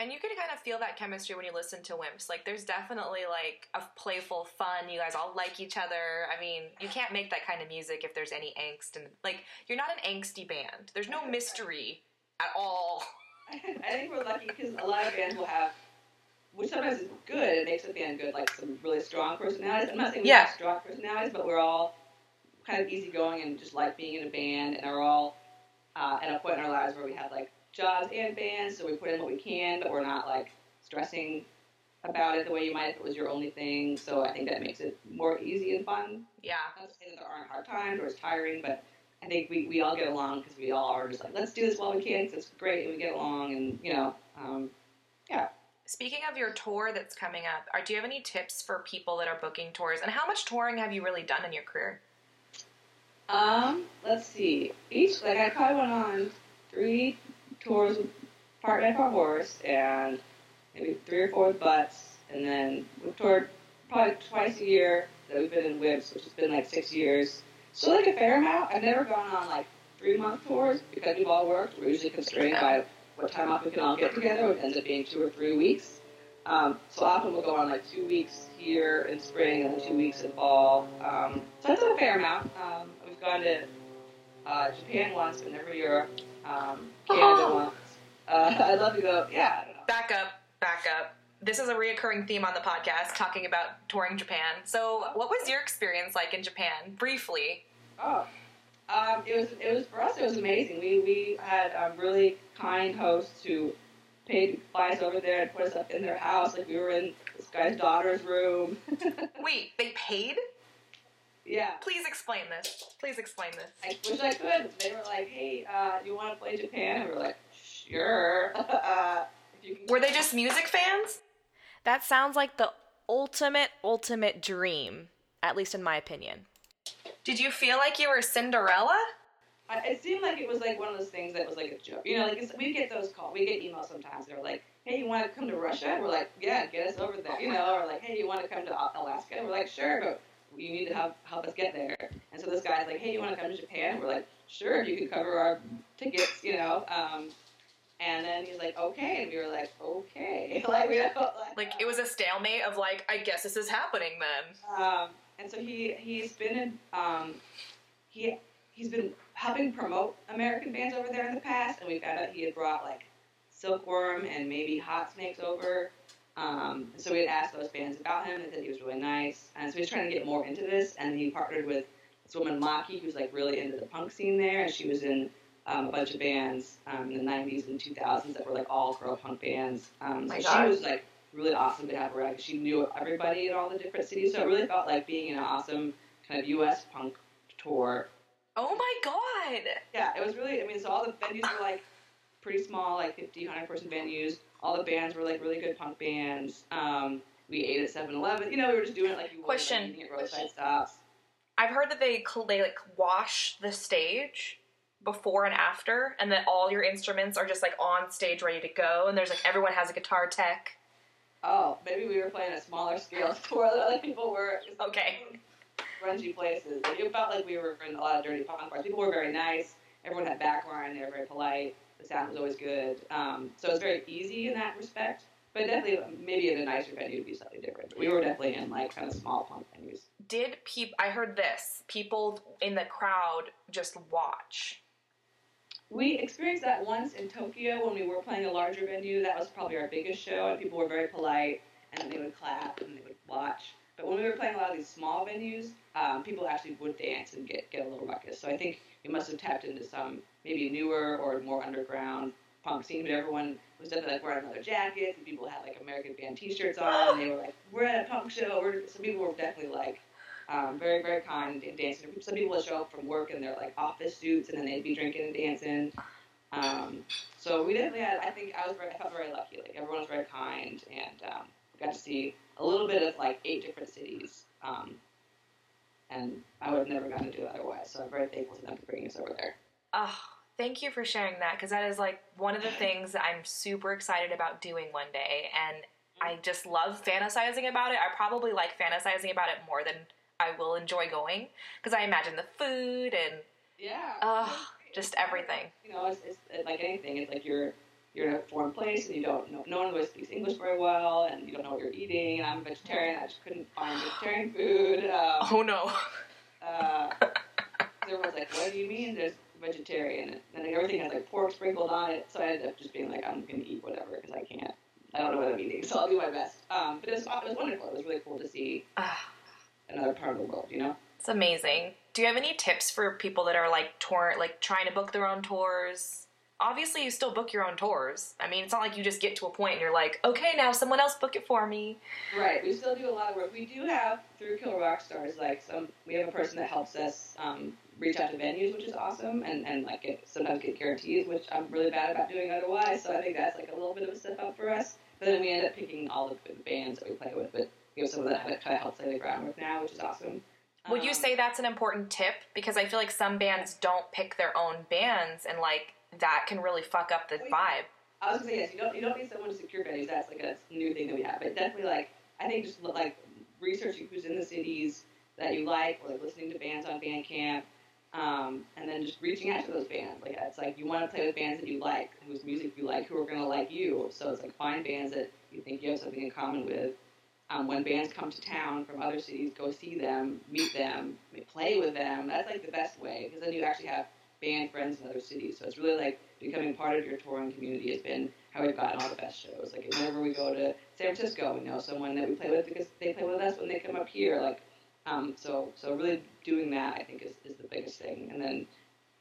And you can kind of feel that chemistry when you listen to Wimps. Like, there's definitely like a playful fun. You guys all like each other. I mean, you can't make that kind of music if there's any angst. And like, you're not an angsty band. There's no mystery at all. <laughs> I think we're lucky because a lot of bands will have, which sometimes is good. It makes a band good, like some really strong personalities. I'm not saying we Yeah. have strong personalities, but we're all kind of easygoing and just like being in a band, and are all uh, at a point in our lives where we have like jobs and bands, so we put in what we can, but we're not like stressing about it the way you might if it was your only thing. So I think that makes it more easy and fun. Yeah. Not to say that there aren't hard times or it's tiring, but I think we, we all get along because we all are just like, let's do this while we can 'cause it's great and we get along and, you know, um, Speaking of your tour that's coming up, are, do you have any tips for people that are booking tours? And how much touring have you really done in your career? um, let's see. Each, like, I probably went on three tours with Partman Parthorse and maybe three or four with Butts, and then we've toured probably twice a year that we've been in Wimps, which has been like six years. So, like, a fair amount. I've never gone on, like, three month tours because we've all worked. We're usually constrained by what time off we can all get together, It ends up being two or three weeks. Um, so often we'll go on like two weeks here in spring and then two weeks in fall. Um, so that's a fair amount. Um, we've gone to uh, Japan once, but never Europe. Um, Canada Oh. once. Uh, <laughs> I'd love to go. Yeah, I don't know. Back up, back up. This is a reoccurring theme on the podcast, talking about touring Japan. So, what was your experience like in Japan? Briefly. Oh, um, it was it was for us. It was amazing. We we had um, really kind hosts who paid to fly us over there and put us up in their house. Like we were in this guy's daughter's room. <laughs> Wait, they paid? yeah. Please explain this. Please explain this. I wish I could. They were like, "Hey, uh, you want to play Japan?" And we were like, "Sure." <laughs> uh, if you can Were they just music fans? That sounds like the ultimate, ultimate dream, at least in my opinion. Did you feel like you were Cinderella? I, it seemed like it was like one of those things that was like a joke. You know, like it's, we get those calls, we get emails sometimes. They're like, "Hey, you want to come to Russia?" We're like, "Yeah, get us over there." You know, or like, "Hey, you want to come to Alaska?" We're like, "Sure, but you need to help help us get there." And so this guy's like, "Hey, you want to come to Japan?" We're like, "Sure, if you can cover our tickets." You know. Um, and then he's like, "Okay," and we were like, "Okay," <laughs> like we like, Like it was a stalemate of like, I guess this is happening then. um, and so he he's been in, um, he he's been helping promote American bands over there in the past, and we found out he had brought like Silkworm and maybe Hot Snakes over. Um, so we had asked those bands about him, and said he was really nice. And so he's trying to get more into this, and he partnered with this woman Maki, who's like really into the punk scene there, and she was in um, a bunch of bands um, in the '90s and 2000s that were like all girl punk bands. Um, My so she was like really awesome to have around. She knew everybody in all the different cities, so it really felt like being in an awesome kind of U.S. punk tour. Oh my god! Yeah, it was really. I mean, so all the venues were like pretty small, like 50, 100 person venues. All the bands were like really good punk bands. Um, we ate at 7-Eleven. You know, we were just doing it like you would, Question. like, eating at roadside stops. I've heard that they they like wash the stage before and after, and that all your instruments are just like on stage ready to go, and there's like everyone has a guitar tech. Oh, maybe we were playing a smaller scale <laughs> tour than other people were. Okay. Grungy places. Like, it felt like we were in a lot of dirty punk bars. People were very nice. Everyone had backline. They were very polite. The sound was always good. Um, so it was very easy in that respect. But definitely, maybe at a nicer venue would be slightly different. But we were definitely in like kind of small punk venues. Did peop? I heard this. People in the crowd just watch. We experienced that once in Tokyo when we were playing a larger venue. That was probably our biggest show, and people were very polite, and they would clap and they would watch. But when we were playing a lot of these small venues, um, people actually would dance and get, get a little ruckus. So I think we must have tapped into some maybe newer or more underground punk scene. But everyone was definitely like wearing leather jackets, and people had like American band T-shirts on, and they were like, "We're at a punk show." We're, some people were definitely like um, very, very kind and dancing. Some people would show up from work in their like office suits, and then they'd be drinking and dancing. Um, so we definitely had. I think I was very, I felt very lucky. Like everyone was very kind, and um, we got to see a little bit of like eight different cities. Um, and I would have never gotten to do it otherwise. So I'm very thankful to them for bringing us over there. Oh, thank you for sharing that because that is like one of the things that I'm super excited about doing one day, and I just love fantasizing about it. I probably like fantasizing about it more than I will enjoy going because I imagine the food and Yeah. oh, just everything. You know, it's, it's, like anything. It's like you're you're in a foreign place and you don't know, no one really speaks English very well, and you don't know what you're eating. And I'm a vegetarian. I just couldn't find vegetarian food. Um, Oh no. uh, <laughs> everyone's like, "What do you mean there's vegetarian?" And then everything has like pork sprinkled on it. So I ended up just being like, "I'm gonna eat whatever because I can't. I don't know what I'm eating, so I'll do my best." Um, but it was, it was wonderful. It was really cool to see another part of the world. You know. it's amazing. Do you have any tips for people that are like tour like trying to book their own tours? Obviously, you still book your own tours. I mean, it's not like you just get to a point and you're like, okay, now someone else book it for me. Right. We still do a lot of work. We do have through Kill Rock Stars, like some. We have a person that helps us um, reach out to venues, which is awesome, and and like get, sometimes get guarantees, which I'm really bad about doing otherwise. So I think that's like a little bit of a step up for us. But then we end up picking all the, the bands that we play with, but we have someone that kind of helps lay the groundwork now, which is awesome. Would you Um, say that's an important tip? Because I feel like some bands don't pick their own bands, and like that can really fuck up the vibe. I was gonna say yes. You don't you don't need someone to secure venues. That's like a new thing that we have. But definitely like I think just like researching who's in the cities that you like, or like listening to bands on Bandcamp, um, and then just reaching out to those bands. Like it's like you want to play with bands that you like, whose music you like, who are gonna like you. So it's like find bands that you think you have something in common with. Um, when bands come to town from other cities, go see them, meet them, play with them. That's like the best way because then you actually have band friends in other cities. So it's really like becoming part of your touring community has been how we've gotten all the best shows. Like whenever we go to San Francisco, we know someone that we play with because they play with us when they come up here. Like, um, so so really doing that I think is, is the biggest thing. And then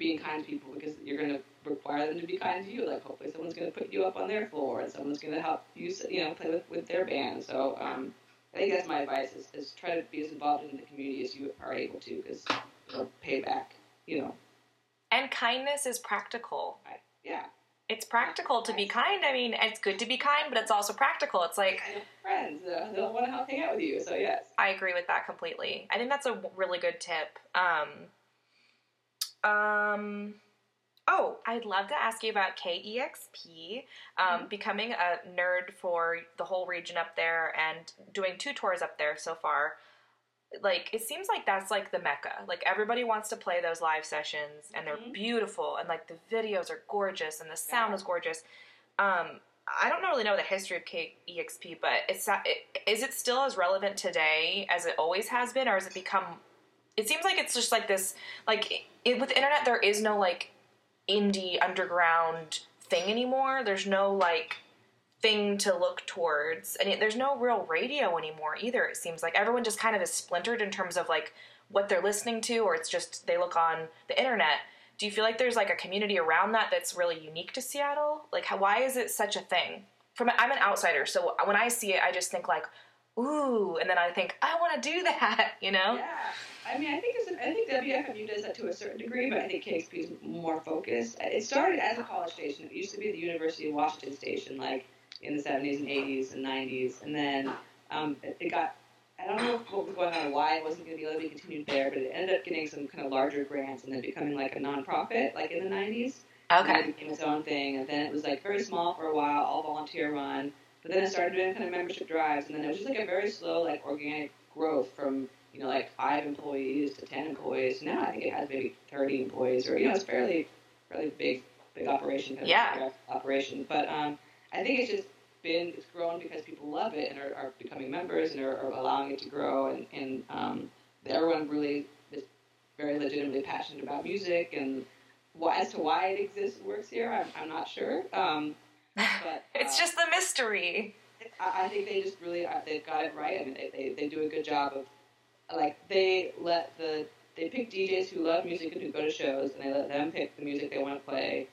being kind to people because you're going to require them to be kind to you. Like hopefully someone's going to put you up on their floor and someone's going to help you you know play with, with their band. So um, I think that's my advice is, is try to be as involved in the community as you are able to because it'll pay back. You know, And kindness is practical. I, yeah. It's practical to be kind. I mean, it's good to be kind, but it's also practical. It's like I have friends that they'll want to help hang out with you. So yes. I agree with that completely. I think that's a really good tip. Um, um, oh, I'd love to ask you about KEXP, um, becoming a nerd for the whole region up there and doing two tours up there so far. Like, it seems like that's like the mecca. Like, everybody wants to play those live sessions, and they're Mhm. beautiful, and like the videos are gorgeous, and the sound Yeah. is gorgeous. Um, I don't really know the history of KEXP, but it's not, it, is it still as relevant today as it always has been, or has it become? It seems like it's just like this. Like it, with the internet, there is no like indie underground thing anymore. There's no like thing to look towards, and it, there's no real radio anymore either. It seems like everyone just kind of is splintered in terms of like what they're listening to, or it's just they look on the internet. Do you feel like there's like a community around that that's really unique to Seattle? Like, how, why is it such a thing? From I'm an outsider, so when I see it, I just think like, ooh, and then I think I want to do <laughs> that, you know? Yeah. I mean, I think it's, I think WFMU does that to a certain degree, but I think KEXP is more focused. It started as a college station. It used to be the University of Washington station, like in the 70s and 80s and 90s, and then um, it, it got. I don't know what was going on, why it wasn't going to be able to be continued there, but it ended up getting some kind of larger grants and then becoming like a nonprofit, like in the 90s. And Okay. it became its own thing, and then it was like very small for a while, all volunteer run. But then it started doing kind of membership drives, and then it was just like a very slow, like organic growth from you know like five employees to ten employees. Now I think it has maybe thirty employees, or you know it's fairly fairly big big operation. Yeah. operation. But um, I think it's just been it's grown because people love it and are, are becoming members and are, are allowing it to grow, and and um, everyone really is very legitimately passionate about music and. Why, as to why it exists and works here, I'm, I'm not sure. Um, but <laughs> It's uh, just the mystery. I, I think they just really uh, they've got it right. I mean, they, they, they do a good job of like they let the they pick DJs who love music and who go to shows, and they let them pick the music they want to play.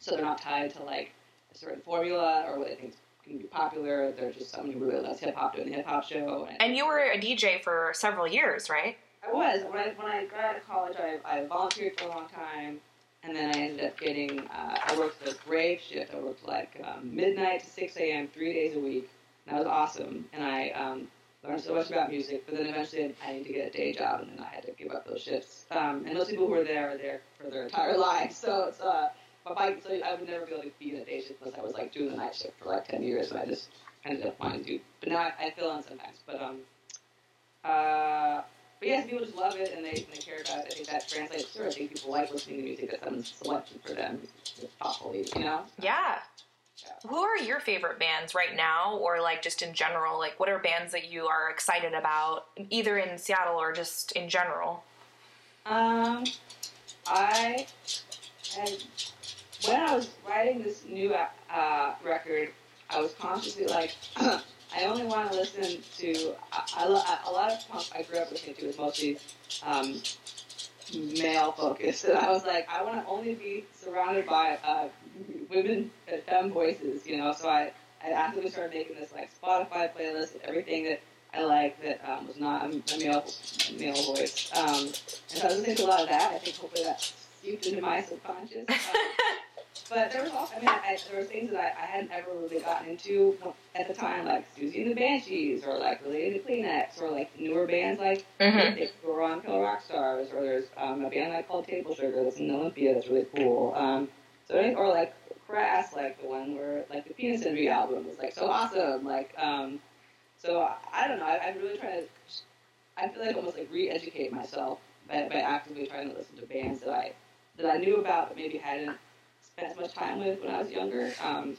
So they're not tied to like a certain formula or what they think can be popular. They're just someone who really loves hip hop doing the hip hop show. And, And you were a DJ for several years, right? I was when I when I got out of college. I, I volunteered for a long time, and then I ended up getting. Uh, I worked the grave shift. I worked like um, midnight to six a.m. three days a week. And that was awesome, and I um, learned so much about music. But then eventually, I needed to get a day job, and then I had to give up those shifts. Um, and those people who are there are there for their entire <laughs> lives. So it's uh, I so I would never be able to be in a day shift unless I was like doing the night shift for like ten years, and I just ended up wanting to. But now I, I fill in sometimes. But um, uh. But yes, people just love it and they, they care about it. I think that translates through. I think people like listening to music that someone's selected for them thoughtfully, you know? Yeah. Who are your favorite bands right now, or like just in general? Like, what are bands that you are excited about, either in Seattle or just in general? Um, I had when I was writing this new uh, record, I was consciously like, <clears throat> I only want to listen to. I, I, a lot of punk I grew up listening to was mostly um, male focused, and I was like, I want to only be surrounded by uh, women and femme voices, you know. So I, I actively started making this like Spotify playlist of everything that I like that um, was not a, male male voice. Um, and so I was listening to a lot of that. I think hopefully that seeped into my subconscious. Um, <laughs> but there was also, I mean, I, there were things that I, I hadn't ever really gotten into at the time, like Siouxsie and the Banshees, or like related to Kleenex, or like newer bands like mm-hmm. were on Kill Rock Stars, or there's um, a band I called Table Sugar that's in Olympia that's really cool. Um, so or like Crass, like the one where like the Penis Envy album was like so awesome. Like, um, so I, I don't know. I, I'm really trying to. I feel like almost like re-educate myself by, by actively trying to listen to bands that I that I knew about but maybe hadn't spent as much time with when I was younger. Um,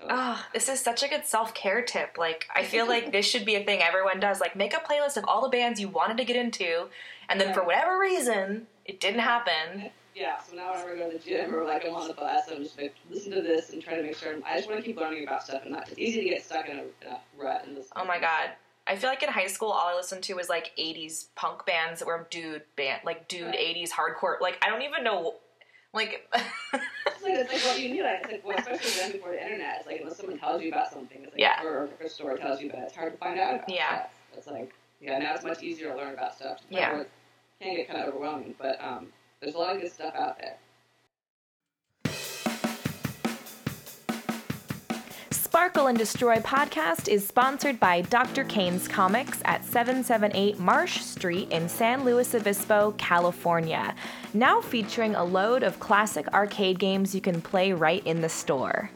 so. Oh, this is such a good self care tip. Like, I feel like <laughs> this should be a thing everyone does. Like, make a playlist of all the bands you wanted to get into, and then for whatever reason, it didn't happen. Yeah, so now whenever I go to the gym or like I'm on the bus, I'm just like listen to this and try to make sure. I'm, I just want to keep learning about stuff, and not, it's easy to get stuck in a, in a rut. And oh my god, I feel like in high school, all I listened to was like '80s punk bands that were dude band, like dude right. '80s hardcore. Like I don't even know, like. it's like it's like what you <laughs> knew. It's like well, especially then before the internet. It's like unless someone tells you about something, it's like yeah. or a store tells you about it, it's hard to find out about. Yeah. Stuff. It's like yeah, now it's much easier to learn about stuff. Yeah. It can get kind of overwhelming, but um, there's a lot of good stuff out there. Sparkle and Destroy podcast is sponsored by Dr. Cain's Comics at 778 Marsh Street in San Luis Obispo, California. Now featuring a load of classic arcade games you can play right in the store.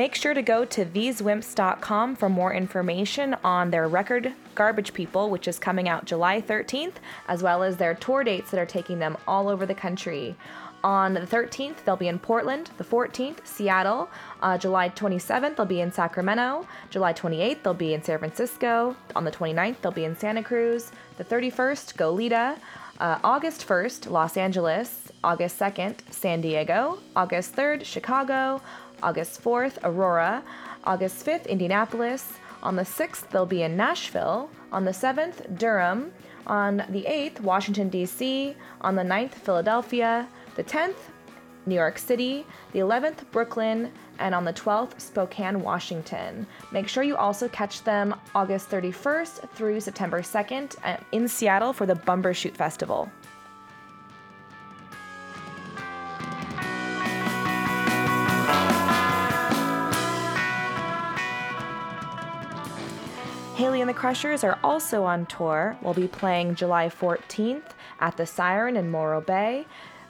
Make sure to go to thesewimps.com for more information on their record Garbage People, which is coming out July 13th, as well as their tour dates that are taking them all over the country. On the 13th, they'll be in Portland. The 14th, Seattle. Uh, July 27th, they'll be in Sacramento. July 28th, they'll be in San Francisco. On the 29th, they'll be in Santa Cruz. The 31st, Goleta. Uh, August 1st, Los Angeles. August 2nd, San Diego. August 3rd, Chicago. August 4th, Aurora. August 5th, Indianapolis. On the 6th, they'll be in Nashville. On the 7th, Durham. On the 8th, Washington, D.C. On the 9th, Philadelphia. The 10th, New York City. The 11th, Brooklyn. And on the 12th, Spokane, Washington. Make sure you also catch them August 31st through September 2nd uh, in Seattle for the Bumbershoot Festival. Hayley and the Crushers are also on tour. We'll be playing July 14th at the Siren in Morro Bay,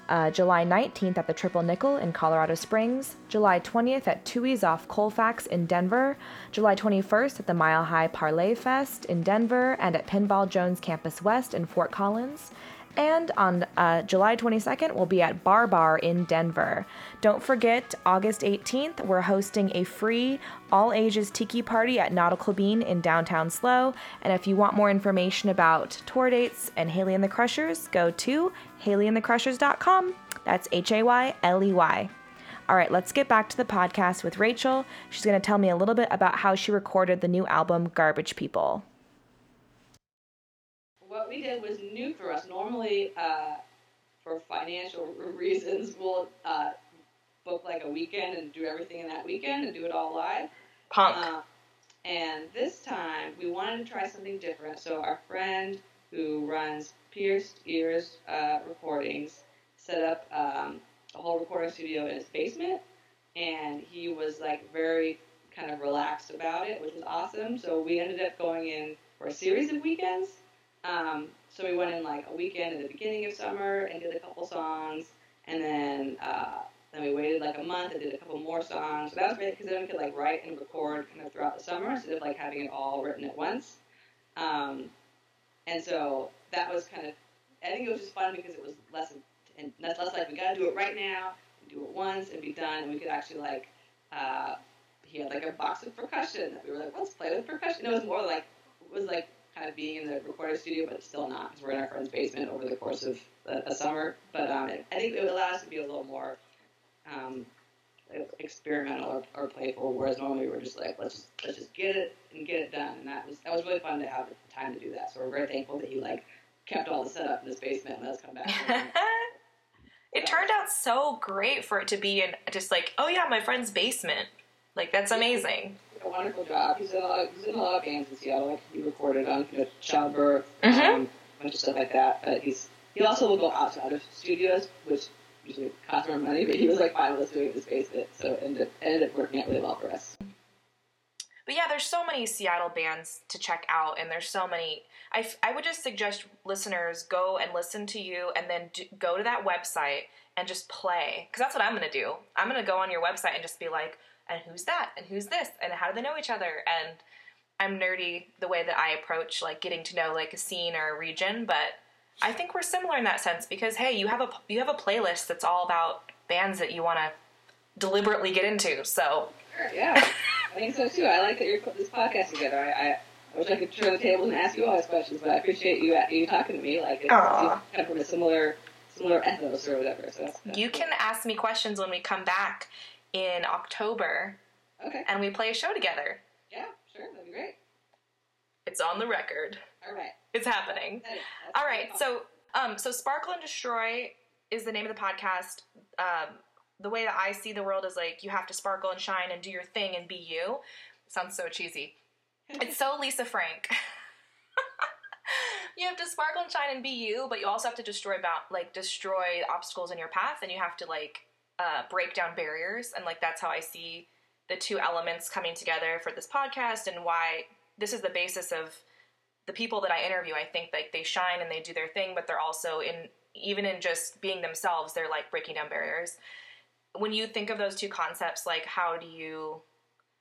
uh, July 19th at the Triple Nickel in Colorado Springs, July 20th at Tooheys off Colfax in Denver, July 21st at the Mile High Parlay Fest in Denver and at Pinball Jones Campus West in Fort Collins, and on uh, July 22nd, we'll be at Bar Bar in Denver. Don't forget, August 18th, we're hosting a free all ages tiki party at Nautical Bean in downtown SLO. And if you want more information about tour dates and Hayley and the Crushers, go to hayleyandthecrushers.com. That's H A Y L E Y. All right, let's get back to the podcast with Rachel. She's going to tell me a little bit about how she recorded the new album, Garbage People we did was new for us. Normally, uh, for financial <laughs> reasons, we'll uh, book like a weekend and do everything in that weekend and do it all live. Punk. Uh, and this time, we wanted to try something different. So our friend who runs Pierced Ears uh, Recordings set up um, a whole recording studio in his basement, and he was like very kind of relaxed about it, which was awesome. So we ended up going in for a series of weekends um, so we went in like a weekend at the beginning of summer and did a couple songs, and then uh, then we waited like a month and did a couple more songs. So that was great because then we could like write and record kind of throughout the summer instead of like having it all written at once. Um, and so that was kind of. I think it was just fun because it was less and less, less like we got to do it right now, do it once and be done, and we could actually like. Uh, he had like a box of percussion that we were like, let's play with percussion. It was more like it was like kind of being in the recording studio, but still not because we're in our friend's basement over the course of a, a summer. But um, I think it would allow us to be a little more um, experimental or, or playful, whereas normally we were just like, let's just, let's just get it and get it done. And that was that was really fun to have the time to do that. So we're very thankful that he like kept all the setup in his basement and let us come back. <laughs> <laughs> it turned out so great for it to be in just like, oh yeah, my friend's basement. Like that's amazing. A wonderful job. He's in a lot. Of, he's in a lot of bands in Seattle. Like he recorded on you know, Childbirth, Mhm. um, a bunch of stuff like that. But he's he also will go outside of studios, which usually costs more money. But he was like fine with us doing it in his basement, so it ended, ended up working out really well for us. But yeah, there's so many Seattle bands to check out, and there's so many. I, f- I would just suggest listeners go and listen to you, and then do, go to that website and just play. Because that's what I'm going to do. I'm going to go on your website and just be like, and who's that? And who's this? And how do they know each other? And I'm nerdy the way that I approach like getting to know like a scene or a region, but I think we're similar in that sense because hey, you have a you have a playlist that's all about bands that you want to deliberately get into. So Sure, yeah, I think so too. I like that you're putting this podcast together. I, I, I wish I could turn the tables and ask you all these questions, but I appreciate you you talking to me. Like it's, Aw. it's kind of from a similar similar ethos or whatever. So that's, that's You can ask me questions when we come back in October okay. and we play a show together. Yeah, sure, that'd be great. It's on the record. All right. It's happening. That is- All. So, um, so Sparkle and Destroy is the name of the podcast. Um, the way that I see the world is like you have to sparkle and shine and do your thing and be you. Sounds so cheesy. It's so <laughs> Lisa Frank. <laughs> you have to sparkle and shine and be you, but you also have to destroy about like destroy obstacles in your path, and you have to like uh, break down barriers. And like that's how I see the two elements coming together for this podcast, and why this is the basis of the people that I interview. I think like they shine and they do their thing, but they're also in even in just being themselves, they're like breaking down barriers. When you think of those two concepts, like how do you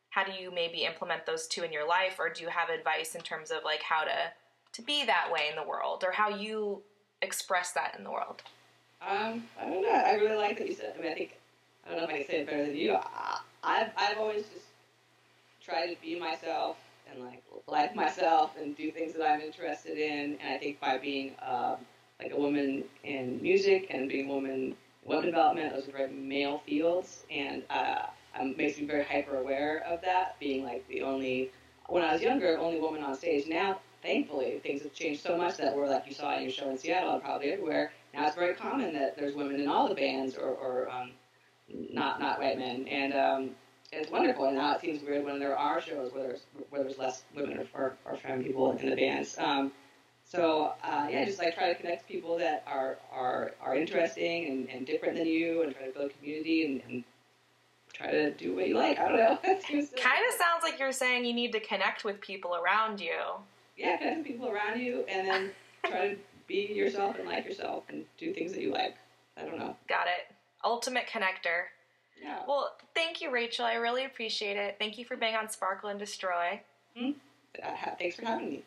how do you maybe implement those two in your life or do you have advice in terms of like how to to be that way in the world or how you express that in the world Um, I really like that you said. I mean, I think I don't know if I can say it better than you. I, I've I've always just tried to be myself and like like myself and do things that I'm interested in. And I think by being um, like a woman in music and being a woman in web development, those are very male fields, and uh, um, makes me very hyper aware of that. Being like the only when I was younger, only woman on stage. Now, thankfully, things have changed so much that we're like you saw in your show in Seattle and probably everywhere. Now it's very common that there's women in all the bands, or, or um, not not white men, and um, it's wonderful. And now it seems weird when there are shows where there's where there's less women or, or, or femme people in the bands. Um, so uh, yeah, just like try to connect people that are are, are interesting and, and different than you, and try to build community and, and try to do what you like. I don't know. <laughs> It seems silly. kind of sounds like you're saying you need to connect with people around you yeah, connect with people around you, and then try to be yourself and like yourself and do things that you like. I don't know. got it ultimate connector Yeah. well thank you rachel i really appreciate it thank you for being on sparkle and destroy Uh, thanks for having me.